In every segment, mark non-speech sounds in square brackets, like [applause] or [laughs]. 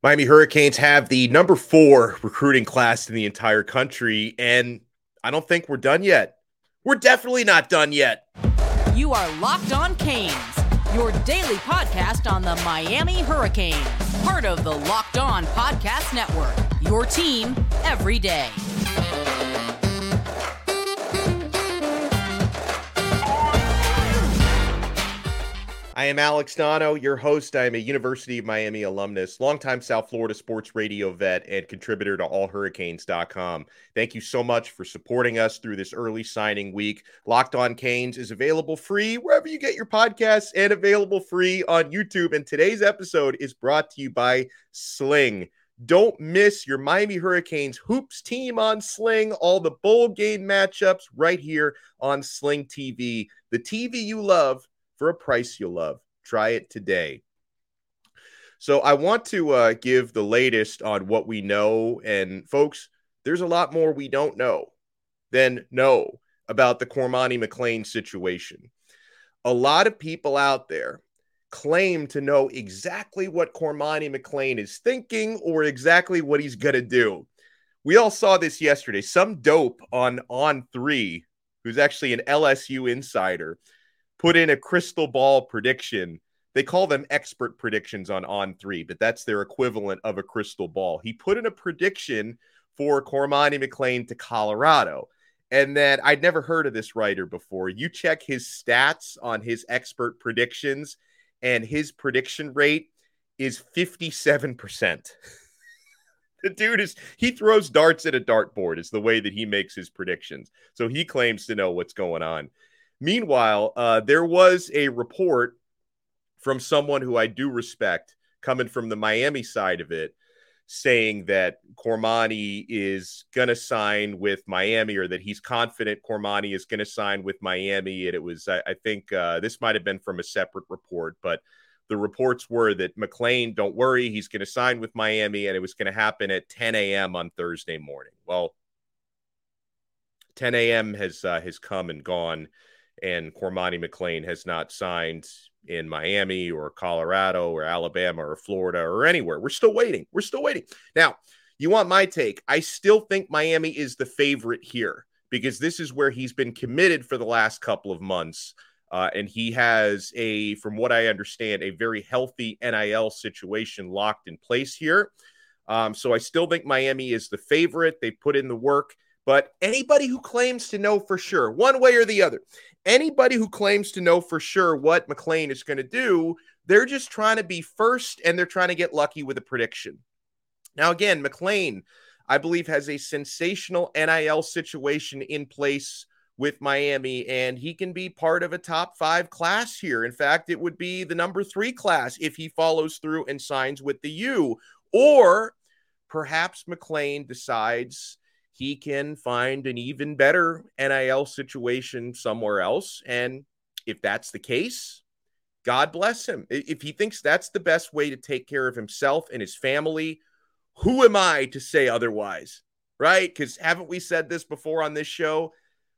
Miami Hurricanes have the number four recruiting class in the entire country, and I don't think we're done yet. We're definitely not done yet. You are Locked On Canes, your daily podcast on the Miami Hurricanes, part of the Locked On Podcast Network, your team every day. I am Alex Donno, your host. I am a University of Miami alumnus, longtime South Florida sports radio vet, and contributor to allhurricanes.com. Thank you so much for supporting us through this early signing week. Locked on Canes is available free wherever you get your podcasts and available free on YouTube. And today's episode is brought to you by Sling. Don't miss your Miami Hurricanes hoops team on Sling, all the bowl game matchups right here on Sling TV. The TV you love for a price you'll love. Try it today. So, I want to uh, give the latest on what we know. And, folks, there's a lot more we don't know than know about the Cormani McClain situation. A lot of people out there claim to know exactly what Cormani McClain is thinking or exactly what he's going to do. We all saw this yesterday. Some dope on on three, who's actually an LSU insider, put in a crystal ball prediction. They call them expert predictions on on three, but that's their equivalent of a crystal ball. He put in a prediction for Cormani McClain to Colorado. And then I'd never heard of this writer before. You check his stats on his expert predictions, and his prediction rate is 57%. [laughs] the dude is he throws darts at a dartboard is the way that he makes his predictions. So he claims to know what's going on. Meanwhile, uh, there was a report from someone who I do respect coming from the Miami side of it saying that Cormani is going to sign with Miami or that he's confident Cormani is going to sign with Miami. And it was, I, I think uh, this might have been from a separate report, but the reports were that McClain, don't worry, he's going to sign with Miami and it was going to happen at 10 a.m. on Thursday morning. Well, 10 a.m. has uh, has come and gone and Cormani McClain has not signed in Miami or Colorado or Alabama or Florida or anywhere. We're still waiting. We're still waiting. Now, you want my take? I still think Miami is the favorite here because this is where he's been committed for the last couple of months. Uh, and he has a, from what I understand, a very healthy NIL situation locked in place here. Um, so I still think Miami is the favorite. They put in the work. But anybody who claims to know for sure, one way or the other, anybody who claims to know for sure what McClain is going to do, they're just trying to be first and they're trying to get lucky with a prediction. Now, again, McClain, I believe, has a sensational NIL situation in place with Miami, and he can be part of a top five class here. In fact, it would be the number three class if he follows through and signs with the U. Or perhaps McClain decides he can find an even better NIL situation somewhere else. And if that's the case, God bless him. If he thinks that's the best way to take care of himself and his family, who am I to say otherwise? Right? Because haven't we said this before on this show?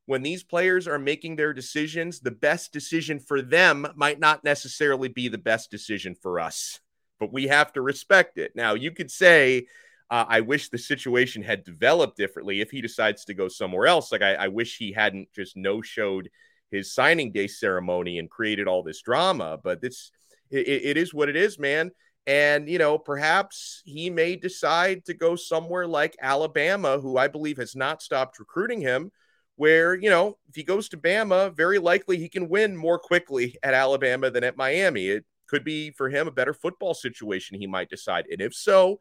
When these players are making their decisions, the best decision for them might not necessarily be the best decision for us, but we have to respect it. Now, you could say, uh, I wish the situation had developed differently if he decides to go somewhere else. Like, I, I wish he hadn't just no showed his signing day ceremony and created all this drama. But it's it, it is what it is, man. And, you know, perhaps he may decide to go somewhere like Alabama, who I believe has not stopped recruiting him, where, you know, if he goes to Bama, very likely he can win more quickly at Alabama than at Miami. It could be for him a better football situation, he might decide. And if so,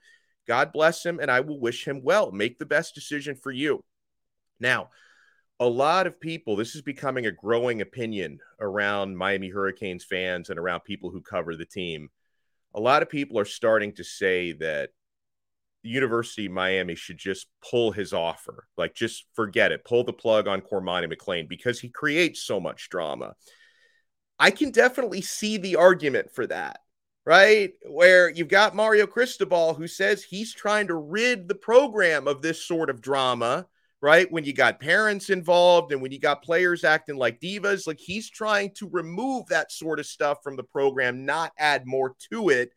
God bless him, and I will wish him well. Make the best decision for you. Now, a lot of people, this is becoming a growing opinion around Miami Hurricanes fans and around people who cover the team. A lot of people are starting to say that the University of Miami should just pull his offer. Like, just forget it. Pull the plug on Cormani McClain because he creates so much drama. I can definitely see the argument for that right? Where you've got Mario Cristobal who says he's trying to rid the program of this sort of drama, right? When you got parents involved and when you got players acting like divas, like he's trying to remove that sort of stuff from the program, not add more to it.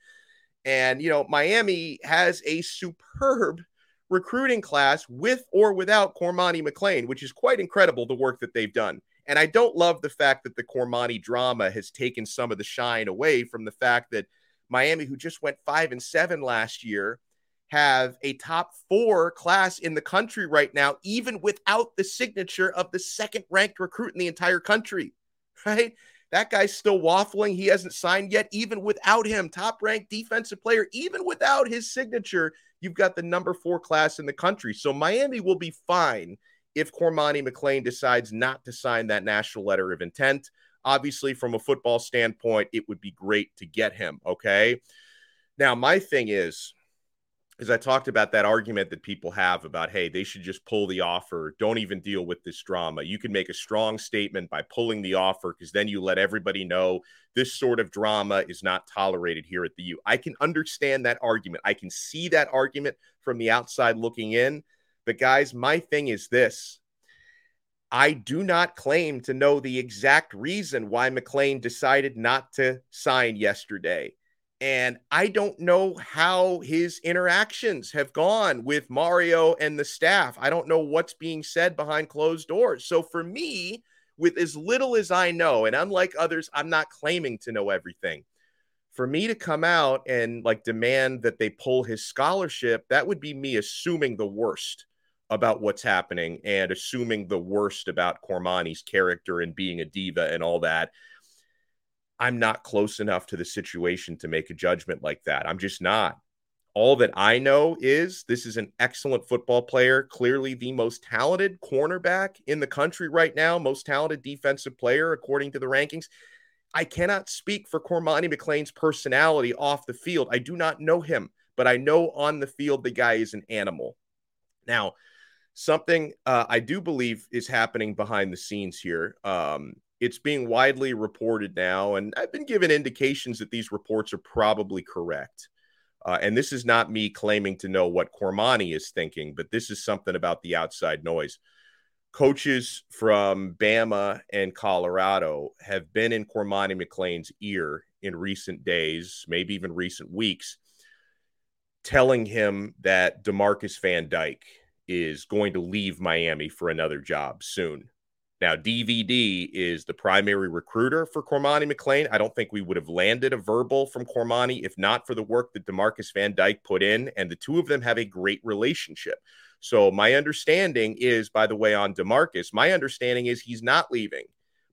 And, you know, Miami has a superb recruiting class with or without Cormani McClain, which is quite incredible the work that they've done. And I don't love the fact that the Cormani drama has taken some of the shine away from the fact that Miami, who just went five and seven last year, have a top four class in the country right now, even without the signature of the second ranked recruit in the entire country, [laughs] right? That guy's still waffling. He hasn't signed yet, even without him. Top ranked defensive player, even without his signature, you've got the number four class in the country. So Miami will be fine if Cormani McClain decides not to sign that national letter of intent. Obviously, from a football standpoint, it would be great to get him. Okay. Now, my thing is, as I talked about that argument that people have about, hey, they should just pull the offer. Don't even deal with this drama. You can make a strong statement by pulling the offer because then you let everybody know this sort of drama is not tolerated here at the U. I can understand that argument. I can see that argument from the outside looking in. But, guys, my thing is this I do not claim to know the exact reason why McClain decided not to sign yesterday. And I don't know how his interactions have gone with Mario and the staff. I don't know what's being said behind closed doors. So for me, with as little as I know, and unlike others, I'm not claiming to know everything. For me to come out and like demand that they pull his scholarship, that would be me assuming the worst about what's happening and assuming the worst about Cormani's character and being a diva and all that. I'm not close enough to the situation to make a judgment like that. I'm just not. All that I know is this is an excellent football player, clearly the most talented cornerback in the country right now, most talented defensive player according to the rankings. I cannot speak for Cormani McClain's personality off the field. I do not know him, but I know on the field the guy is an animal. Now, something uh, I do believe is happening behind the scenes here. Um, it's being widely reported now, and I've been given indications that these reports are probably correct. Uh, and this is not me claiming to know what Cormani is thinking, but this is something about the outside noise. Coaches from Bama and Colorado have been in Cormani McClain's ear in recent days, maybe even recent weeks, telling him that Demarcus Van Dyke is going to leave Miami for another job soon. Now, DVD is the primary recruiter for Cormani McClain. I don't think we would have landed a verbal from Cormani if not for the work that Demarcus Van Dyke put in, and the two of them have a great relationship. So, my understanding is, by the way, on Demarcus, my understanding is he's not leaving.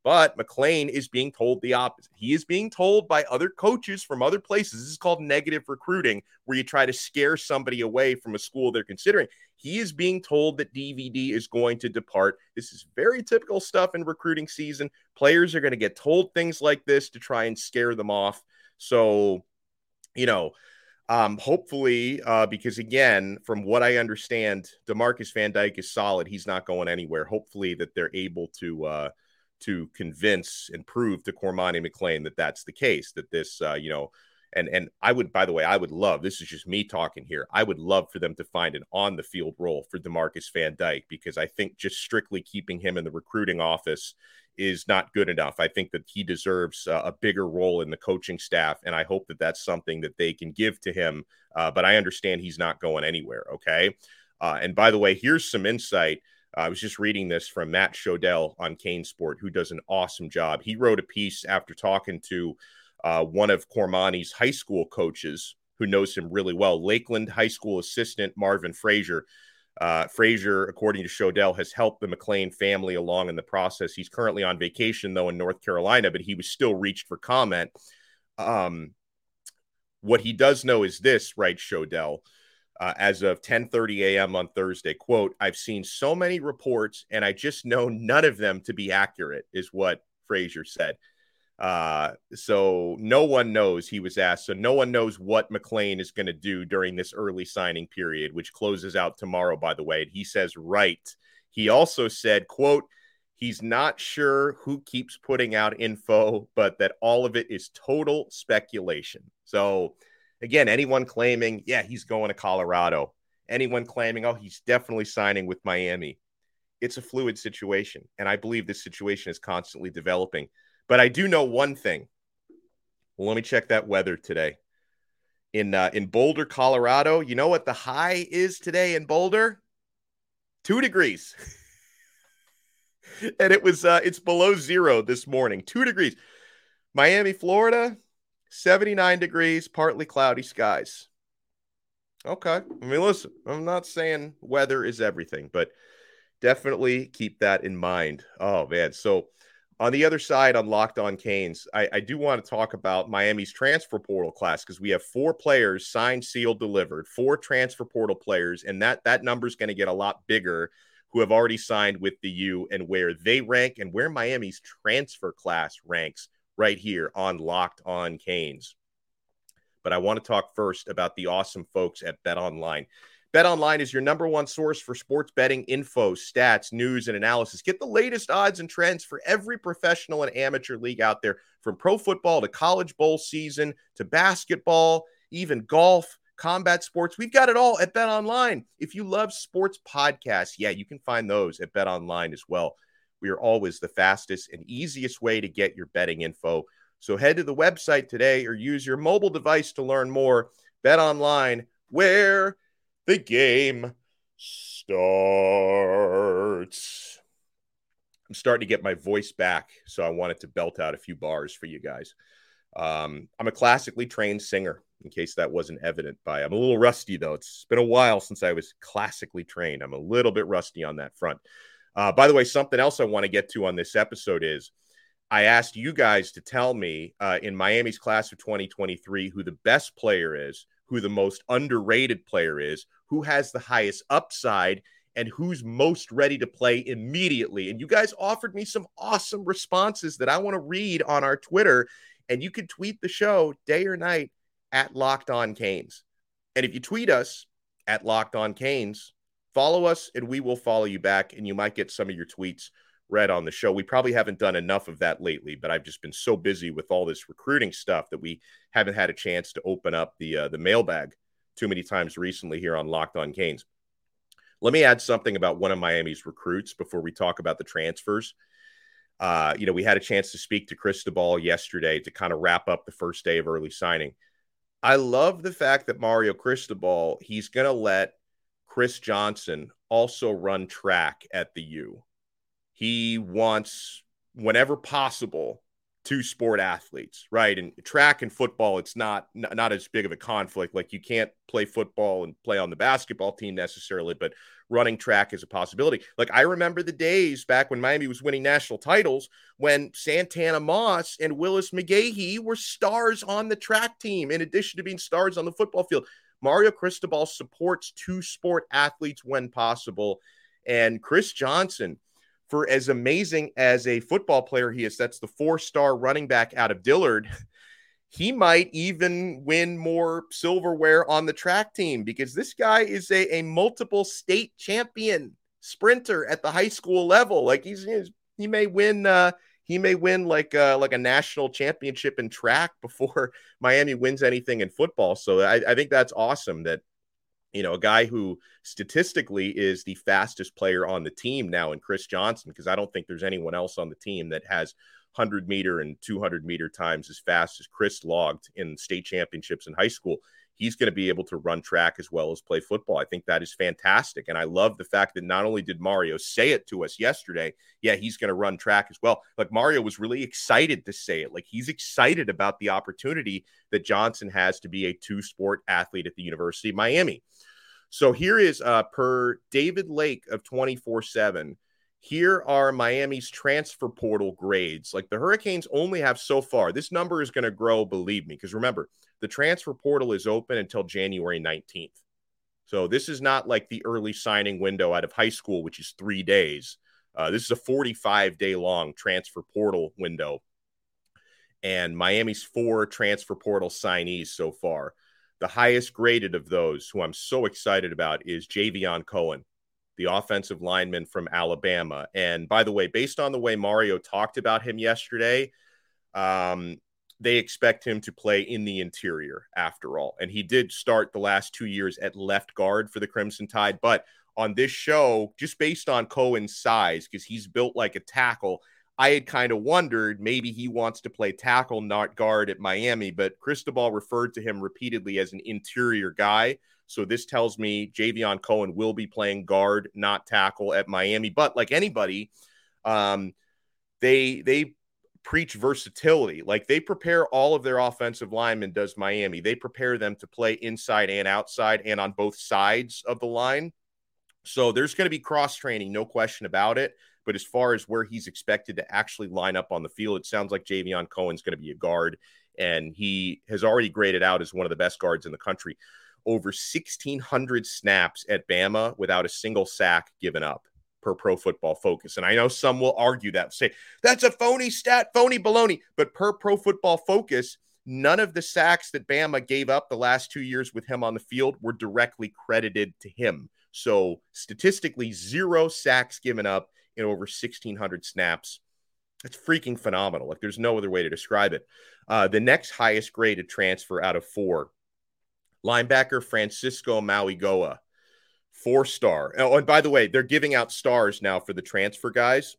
But McClain is being told the opposite. He is being told by other coaches from other places. This is called negative recruiting, where you try to scare somebody away from a school they're considering. He is being told that DVD is going to depart. This is very typical stuff in recruiting season. Players are going to get told things like this to try and scare them off. So, you know, um, hopefully, uh, because again, from what I understand, Demarcus Van Dyke is solid. He's not going anywhere. Hopefully, that they're able to uh, to convince and prove to Cormani McClain that that's the case. That this, uh, you know, and and I would, by the way, I would love. This is just me talking here. I would love for them to find an on the field role for Demarcus Van Dyke because I think just strictly keeping him in the recruiting office is not good enough. I think that he deserves uh, a bigger role in the coaching staff, and I hope that that's something that they can give to him. Uh, but I understand he's not going anywhere. Okay. Uh, and by the way, here's some insight. I was just reading this from Matt Shodell on CaneSport, who does an awesome job. He wrote a piece after talking to uh, one of Cormani's high school coaches who knows him really well, Lakeland High School assistant Marvin Frazier. Uh, Frazier, according to Shodell, has helped the McClain family along in the process. He's currently on vacation, though, in North Carolina, but he was still reached for comment. Um, what he does know is this, right, Shodell? Uh, as of 10:30 a.m. on Thursday, quote, "I've seen so many reports, and I just know none of them to be accurate," is what Frazier said. Uh, so no one knows, he was asked. So no one knows what McClain is going to do during this early signing period, which closes out tomorrow, by the way. And he says, right. He also said, quote, he's not sure who keeps putting out info, but that all of it is total speculation. So again, anyone claiming, yeah, he's going to Colorado, anyone claiming, oh, he's definitely signing with Miami. It's a fluid situation. And I believe this situation is constantly developing. But I do know one thing. Well, let me check that weather today. in uh, in Boulder, Colorado. You know what the high is today in Boulder? Two degrees. [laughs] and it was uh, it's below zero this morning. Two degrees. Miami, Florida, 79 degrees, partly cloudy skies. Okay. I mean, listen, I'm not saying weather is everything, but definitely keep that in mind. Oh, man. So, on the other side, on Locked On Canes, I, I do want to talk about Miami's transfer portal class because we have four players signed, sealed, delivered, four transfer portal players, and that that number is going to get a lot bigger. Who have already signed with the U and where they rank and where Miami's transfer class ranks right here on Locked On Canes. But I want to talk first about the awesome folks at Bet Online. Bet Online is your number one source for sports betting info, stats, news, and analysis. Get the latest odds and trends for every professional and amateur league out there, from pro football to college bowl season to basketball, even golf, combat sports. We've got it all at Bet Online. If you love sports podcasts, yeah, you can find those at Bet Online as well. We are always the fastest and easiest way to get your betting info. So head to the website today or use your mobile device to learn more. Bet Online, where the game starts. I'm starting to get my voice back, so I wanted to belt out a few bars for you guys. Um, I'm a classically trained singer, in case that wasn't evident by. I'm a little rusty though. It's been a while since I was classically trained. I'm a little bit rusty on that front. Uh, by the way, something else I want to get to on this episode is I asked you guys to tell me uh, in Miami's class of 2023 who the best player is who the most underrated player is, who has the highest upside, and who's most ready to play immediately. And you guys offered me some awesome responses that I want to read on our Twitter. And you can tweet the show day or night at Locked On Canes. And if you tweet us at Locked On Canes, follow us and we will follow you back. And you might get some of your tweets read on the show. We probably haven't done enough of that lately, but I've just been so busy with all this recruiting stuff that we haven't had a chance to open up the uh, the mailbag too many times recently here on Locked On Canes. Let me add something about one of Miami's recruits before we talk about the transfers. Uh, you know, we had a chance to speak to Cristobal yesterday to kind of wrap up the first day of early signing. I love the fact that Mario Cristobal, he's going to let Chris Johnson also run track at the U. He wants, whenever possible, two sport athletes, right? And track and football, it's not not as big of a conflict. Like you can't play football and play on the basketball team necessarily, but running track is a possibility. Like I remember the days back when Miami was winning national titles when Santana Moss and Willis McGahee were stars on the track team, in addition to being stars on the football field. Mario Cristobal supports two sport athletes when possible. And Chris Johnson, for as amazing as a football player he is, that's the four star running back out of Dillard. [laughs] He might even win more silverware on the track team because this guy is a, a multiple state champion sprinter at the high school level. Like he's, he's he may win uh, he may win like uh, like a national championship in track before [laughs] Miami wins anything in football. So I, I think that's awesome that you know, a guy who statistically is the fastest player on the team now in Chris Johnson, because I don't think there's anyone else on the team that has 100 meter and 200 meter times as fast as Chris logged in state championships in high school. He's going to be able to run track as well as play football. I think that is fantastic. And I love the fact that not only did Mario say it to us yesterday, yeah, he's going to run track as well. Like Mario was really excited to say it. Like he's excited about the opportunity that Johnson has to be a two sport athlete at the University of Miami. So here is uh, per David Lake of 24 7. Here are Miami's transfer portal grades. Like the Hurricanes only have so far. This number is going to grow, believe me, because remember, the transfer portal is open until January 19th. So this is not like the early signing window out of high school, which is three days. Uh, this is a 45 day long transfer portal window. And Miami's four transfer portal signees so far. The highest graded of those, who I'm so excited about, is Javion Cohen, the offensive lineman from Alabama. And by the way, based on the way Mario talked about him yesterday, um, they expect him to play in the interior after all. And he did start the last two years at left guard for the Crimson Tide. But on this show, just based on Cohen's size, because he's built like a tackle, I had kind of wondered maybe he wants to play tackle, not guard at Miami, but Cristobal referred to him repeatedly as an interior guy. So this tells me Javion Cohen will be playing guard, not tackle at Miami. But like anybody, um, they they preach versatility. Like they prepare all of their offensive linemen, does Miami. They prepare them to play inside and outside and on both sides of the line. So there's going to be cross training, no question about it. But as far as where he's expected to actually line up on the field, it sounds like Javion Cohen's going to be a guard, and he has already graded out as one of the best guards in the country. Over 1,600 snaps at Bama without a single sack given up per pro football focus. And I know some will argue that, say, that's a phony stat, phony baloney. But per pro football focus, none of the sacks that Bama gave up the last two years with him on the field were directly credited to him. So statistically, zero sacks given up in over 1,600 snaps. It's freaking phenomenal. Like there's no other way to describe it. Uh, the next highest graded transfer out of four, linebacker Francisco Mauigoa, four star. Oh, and by the way, they're giving out stars now for the transfer guys.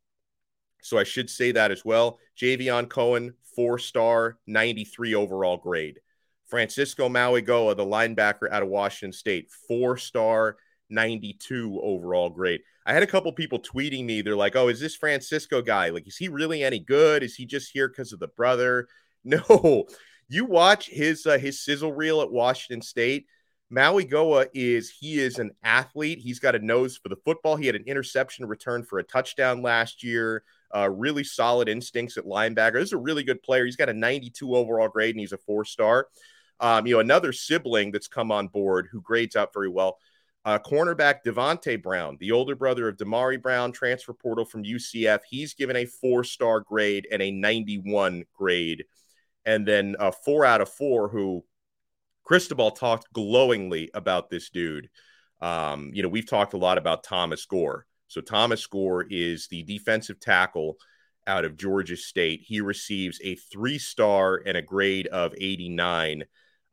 So I should say that as well. Javion Cohen, four star, 93 overall grade. Francisco Mauigoa, the linebacker out of Washington State, four star, 92 overall grade. I had a couple people tweeting me. They're like, "Oh, is this Francisco guy? Like, is he really any good? Is he just here because of the brother?" [laughs] No, you watch his uh, his sizzle reel at Washington State. Mauigoa is he is an athlete. He's got a nose for the football. He had an interception return for a touchdown last year. Uh, really solid instincts at linebacker. This is a really good player. He's got a 92 overall grade and he's a four star. Um, you know, another sibling that's come on board who grades out very well uh, cornerback Davonte Brown, the older brother of Damari Brown, transfer portal from UCF. He's given a four star grade and a 91 grade. And then uh, four out of four, who Cristobal talked glowingly about this dude. Um, you know, we've talked a lot about Thomas Gore. So Thomas Gore is the defensive tackle out of Georgia State. He receives a three star and a grade of 89.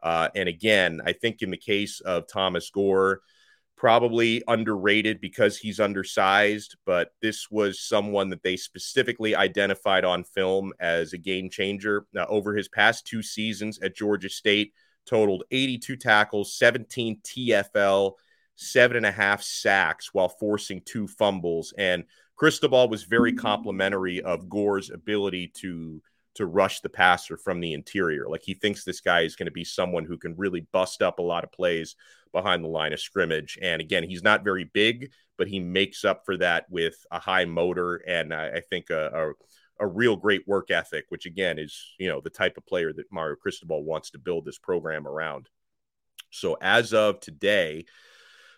Uh, and again, I think in the case of Thomas Gore, probably underrated because he's undersized, but this was someone that they specifically identified on film as a game changer. Now, over his past two seasons at Georgia State, totaled 82 tackles, 17 TFL, seven and a half sacks while forcing two fumbles. And Cristobal was very mm-hmm. complimentary of Gore's ability to to rush the passer from the interior. Like he thinks this guy is going to be someone who can really bust up a lot of plays behind the line of scrimmage. And again, he's not very big, but he makes up for that with a high motor and I, I think a, a, a real great work ethic, which again is you know the type of player that Mario Cristobal wants to build this program around. So as of today,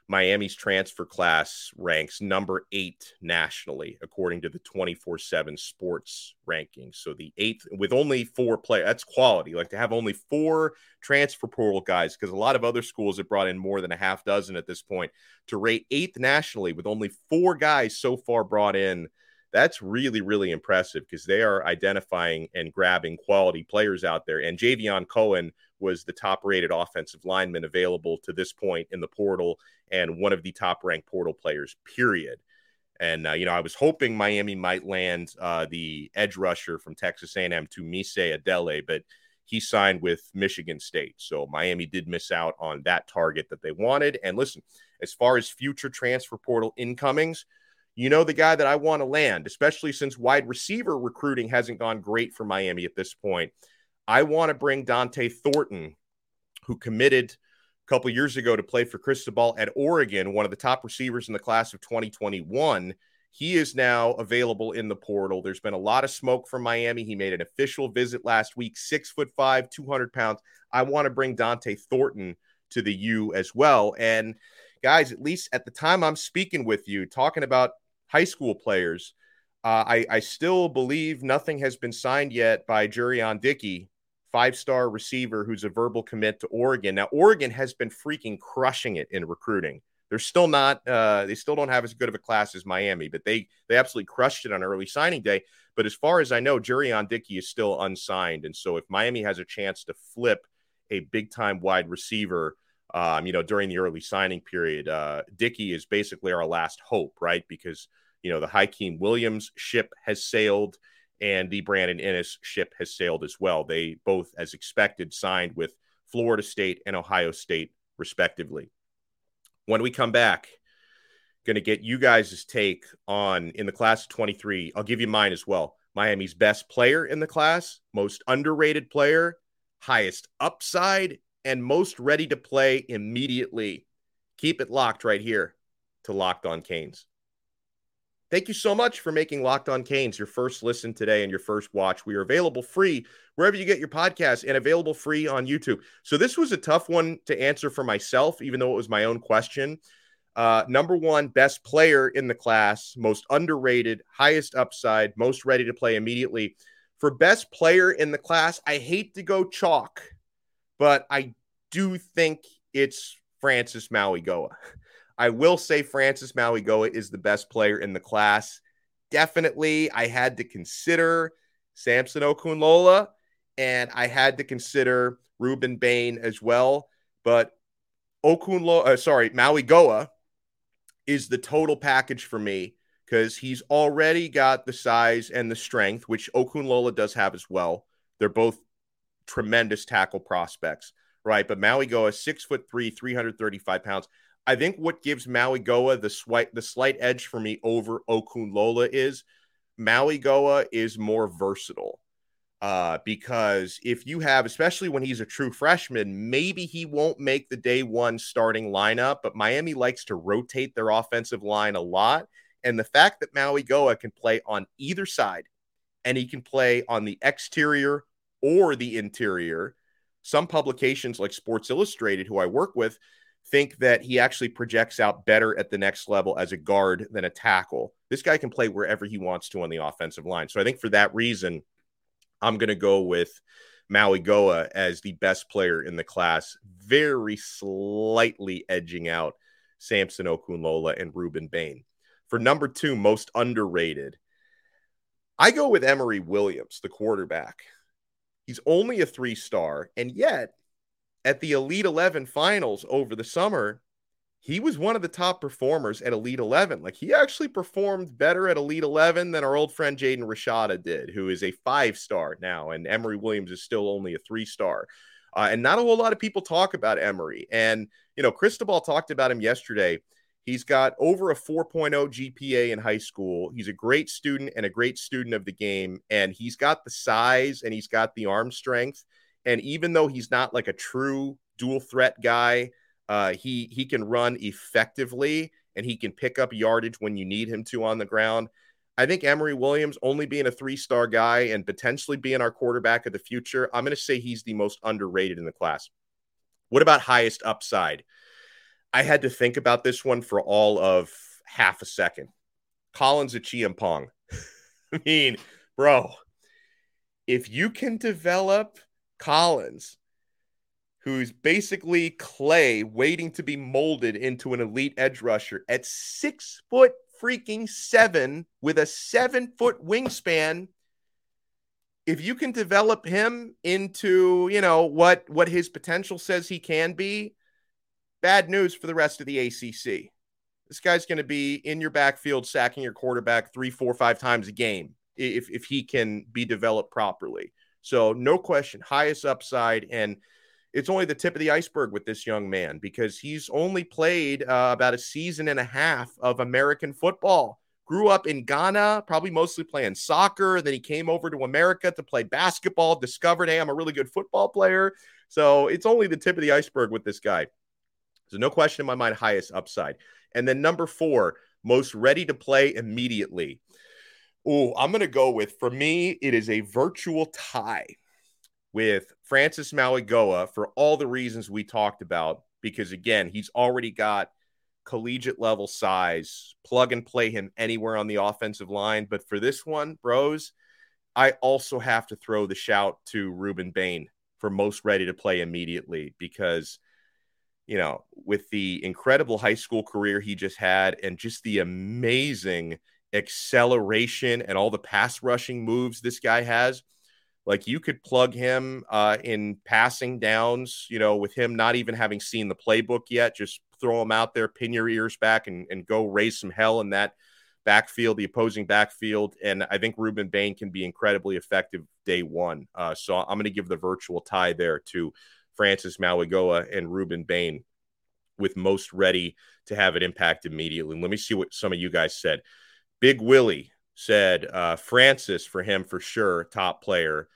Miami's transfer class ranks number eight nationally, according to the 24 7 sports rankings. So the eighth, with only four players, that's quality. Like to have only four transfer portal guys, because a lot of other schools have brought in more than a half dozen at this point, to rate eighth nationally with only four guys so far brought in. That's really, really impressive because they are identifying and grabbing quality players out there. And Javion Cohen was the top rated offensive lineman available to this point in the portal and one of the top ranked portal players, period. And, uh, you know, I was hoping Miami might land uh, the edge rusher from Texas A&M Tunmise Adele, but he signed with Michigan State. So Miami did miss out on that target that they wanted. And listen, as far as future transfer portal incomings, you know the guy that I want to land, especially since wide receiver recruiting hasn't gone great for Miami at this point. I want to bring Dont'e Thornton, who committed a couple years ago to play for Cristobal at Oregon, one of the top receivers in the class of 2021. He is now available in the portal. There's been a lot of smoke from Miami. He made an official visit last week, six foot five, 200 pounds. I want to bring Dont'e Thornton to the U as well. And guys, at least at the time I'm speaking with you, talking about high school players, uh, I, I still believe nothing has been signed yet by Jurrion Dickey five star receiver who's a verbal commit to Oregon. Now, Oregon has been freaking crushing it in recruiting. They're still not, uh, they still don't have as good of a class as Miami, but they they absolutely crushed it on early signing day. But as far as I know, Jurrion Dickey is still unsigned. And so if Miami has a chance to flip a big time wide receiver, um, you know, during the early signing period, uh, Dickey is basically our last hope, right? Because, you know, the Hykeem Williams ship has sailed and the Brandon Inniss ship has sailed as well. They both, as expected, signed with Florida State and Ohio State, respectively. When we come back, going to get you guys' take on in the class of 23. I'll give you mine as well. Miami's best player in the class, most underrated player, highest upside, and most ready to play immediately. Keep it locked right here to Locked On Canes. Thank you so much for making Locked On Canes your first listen today and your first watch. We are available free wherever you get your podcasts and available free on YouTube. So, this was a tough one to answer for myself, even though it was my own question. Uh, number one, best player in the class, most underrated, highest upside, most ready to play immediately. For best player in the class, I hate to go chalk, but I do think it's Francis Mauigoa. I will say Francis Mauigoa is the best player in the class. Definitely, I had to consider Samson Okunlola and I had to consider Rueben Bain as well. But Okunlola, uh, sorry, Mauigoa is the total package for me because he's already got the size and the strength, which Okunlola does have as well. They're both tremendous tackle prospects, right? But Mauigoa, six foot three, 335 pounds. I think what gives Mauigoa the slight the slight edge for me over Okunlola is Mauigoa is more versatile. Uh, because if you have, especially when he's a true freshman, maybe he won't make the day one starting lineup, but Miami likes to rotate their offensive line a lot. And the fact that Mauigoa can play on either side and he can play on the exterior or the interior, some publications like Sports Illustrated, who I work with, think that he actually projects out better at the next level as a guard than a tackle. This guy can play wherever he wants to on the offensive line. So I think for that reason, I'm going to go with Mauigoa as the best player in the class, very slightly edging out Samson Okunlola and Rueben Bain. For number two, most underrated, I go with Emory Williams, the quarterback. He's only a three star, and yet at the Elite 11 finals over the summer, he was one of the top performers at Elite 11. Like he actually performed better at Elite 11 than our old friend Jaden Rashada did, who is a five star now, and Emory Williams is still only a three star. Uh, and not a whole lot of people talk about Emory. And, you know, Cristobal talked about him yesterday. He's got over a 4.0 GPA in high school. He's a great student and a great student of the game. And he's got the size and he's got the arm strength and even though he's not like a true dual threat guy, uh, he he can run effectively and he can pick up yardage when you need him to on the ground. I think Emory Williams, only being a three star guy and potentially being our quarterback of the future, I'm going to say he's the most underrated in the class. What about highest upside? I had to think about this one for all of half a second. Collins Acheampong. [laughs] I mean, bro, if you can develop Collins, who's basically clay waiting to be molded into an elite edge rusher at six foot freaking seven with a seven foot wingspan. If you can develop him into, you know, what what his potential says he can be, bad news for the rest of the ACC. This guy's going to be in your backfield, sacking your quarterback three, four, five times a game if if he can be developed properly. So, no question, highest upside. And it's only the tip of the iceberg with this young man because he's only played uh, about a season and a half of American football. Grew up in Ghana, probably mostly playing soccer. Then he came over to America to play basketball, discovered, hey, I'm a really good football player. So, it's only the tip of the iceberg with this guy. So, no question in my mind, highest upside. And then number four, most ready to play immediately. Oh, I'm going to go with, for me, it is a virtual tie with Francis Mauigoa for all the reasons we talked about. Because again, he's already got collegiate level size, plug and play him anywhere on the offensive line. But for this one, bros, I also have to throw the shout to Rueben Bain for most ready to play immediately because, you know, with the incredible high school career he just had and just the amazing acceleration and all the pass rushing moves this guy has. Like you could plug him uh, in passing downs, you know, with him not even having seen the playbook yet. Just throw him out there, pin your ears back, and, and go raise some hell in that backfield, the opposing backfield. And I think Rueben Bain can be incredibly effective day one. Uh, so I'm going to give the virtual tie there to Francis Mauigoa and Rueben Bain with most ready to have an impact immediately. Let me see what some of you guys said. Big Willie said uh, Francis for him for sure, top player.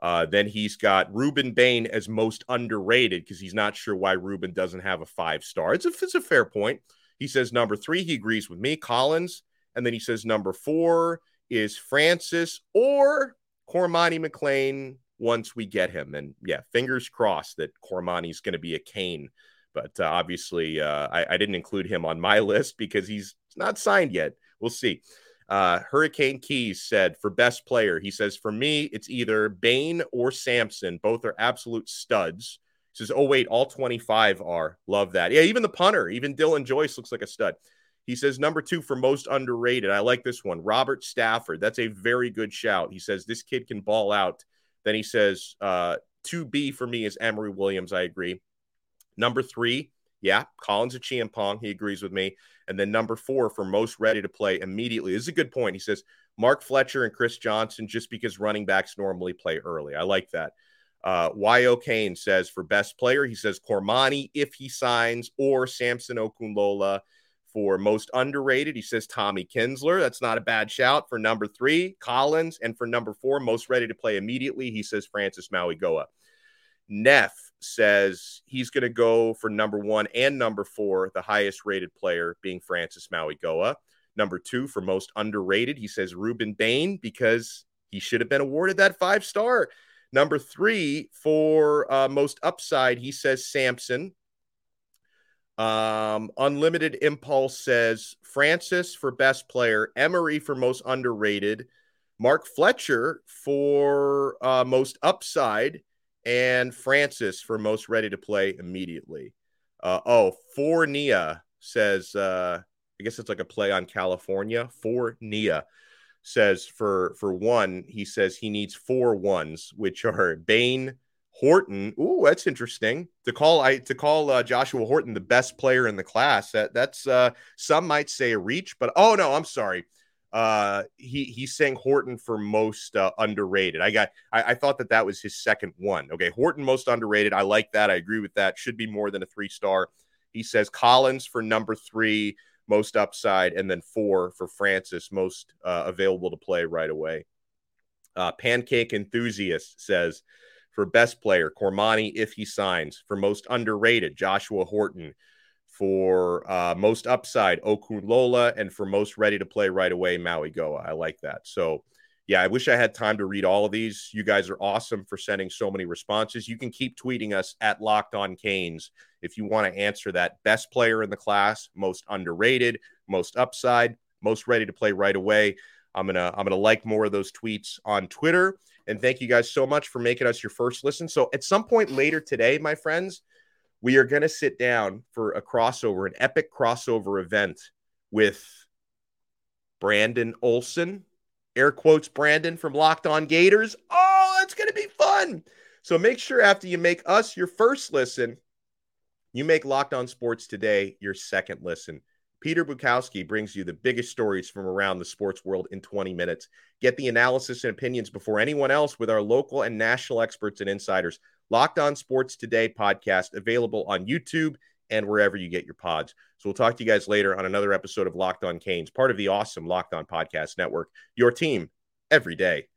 Uh, then he's got Rueben Bain as most underrated because he's not sure why Rueben doesn't have a five star. It's a, it's a fair point. He says number three, he agrees with me, Collins. And then he says number four is Francis or Cormani McClain once we get him. And yeah, fingers crossed that Cormani's going to be a cane. But uh, obviously, uh, I, I, didn't include him on my [laughs] list because he's not signed yet. We'll see. Uh, Hurricane Keys said for best player, he says, for me, it's either Bain or Samson. Both are absolute studs. He says, oh, wait, all 25 are. Love that. Yeah, even the punter, even Dylan Joyce looks like a stud. He says, number two for most underrated. I like this one. Robert Stafford. That's a very good shout. He says, this kid can ball out. Then he says, uh, 2B for me is Emory Williams. I agree. Number three, yeah, Collins Acheampong. He agrees with me. And then number four for most ready to play immediately. This is a good point. He says Mark Fletcher and Chris Johnson just because running backs normally play early. I like that. Uh, Y.O. Kane says for best player, he says Cormani if he signs or Samson Okunlola for most underrated. He says Tommy Kinsler. That's not a bad shout for number three, Collins. And for number four, most ready to play immediately, he says Francis Mauigoa. Neff says he's going to go for number one and number four, the highest rated player being Francis Mauigoa. Number two for most underrated, he says Rueben Bain because he should have been awarded that five star. Number three for uh, most upside, he says Samson. Um, Unlimited Impulse says Francis for best player, Emory for most underrated, Mark Fletcher for uh, most upside, and Francis for most ready to play immediately. Uh, oh, for Nia says, uh, I guess it's like a play on California. For Nia says for for one, he says he needs four ones, which are Bain, Horton. Ooh, that's interesting to call. I to call uh, Joshua Horton the best player in the class. That that's uh, some might say a reach, but oh no, I'm sorry uh he he's saying horton for most uh, underrated. I got I, I, thought that that was his second one. Okay horton most underrated. I like that. I agree with that. Should be more than a three star he says collins for number three most upside and then four for francis most uh, available to play right away. Uh, pancake enthusiast says for best player cormani if he signs for most underrated joshua horton for uh, most upside Okunlola, and for most ready to play right away Mauigoa. I like that. So, yeah, I wish I had time to read all of these. You guys are awesome for sending so many responses. You can keep tweeting us at Locked On Canes if you want to answer that. Best player in the class, most underrated, most upside, most ready to play right away. I'm gonna I'm gonna like more of those tweets on Twitter. And thank you guys so much for making us your first listen. So at some point later today, my friends, we are going to sit down for a crossover, an epic crossover event with Brandon Olson, air quotes Brandon from Locked On Gators. Oh, that's going to be fun. So make sure after you make us your first listen, you make Locked On Sports today your second listen. Peter Bukowski brings you the biggest stories from around the sports world in 20 minutes. Get the analysis and opinions before anyone else with our local and national experts and insiders. Locked On Sports Today podcast available on YouTube and wherever you get your pods. So we'll talk to you guys later on another episode of Locked On Canes, part of the awesome Locked On Podcast Network, your team every day.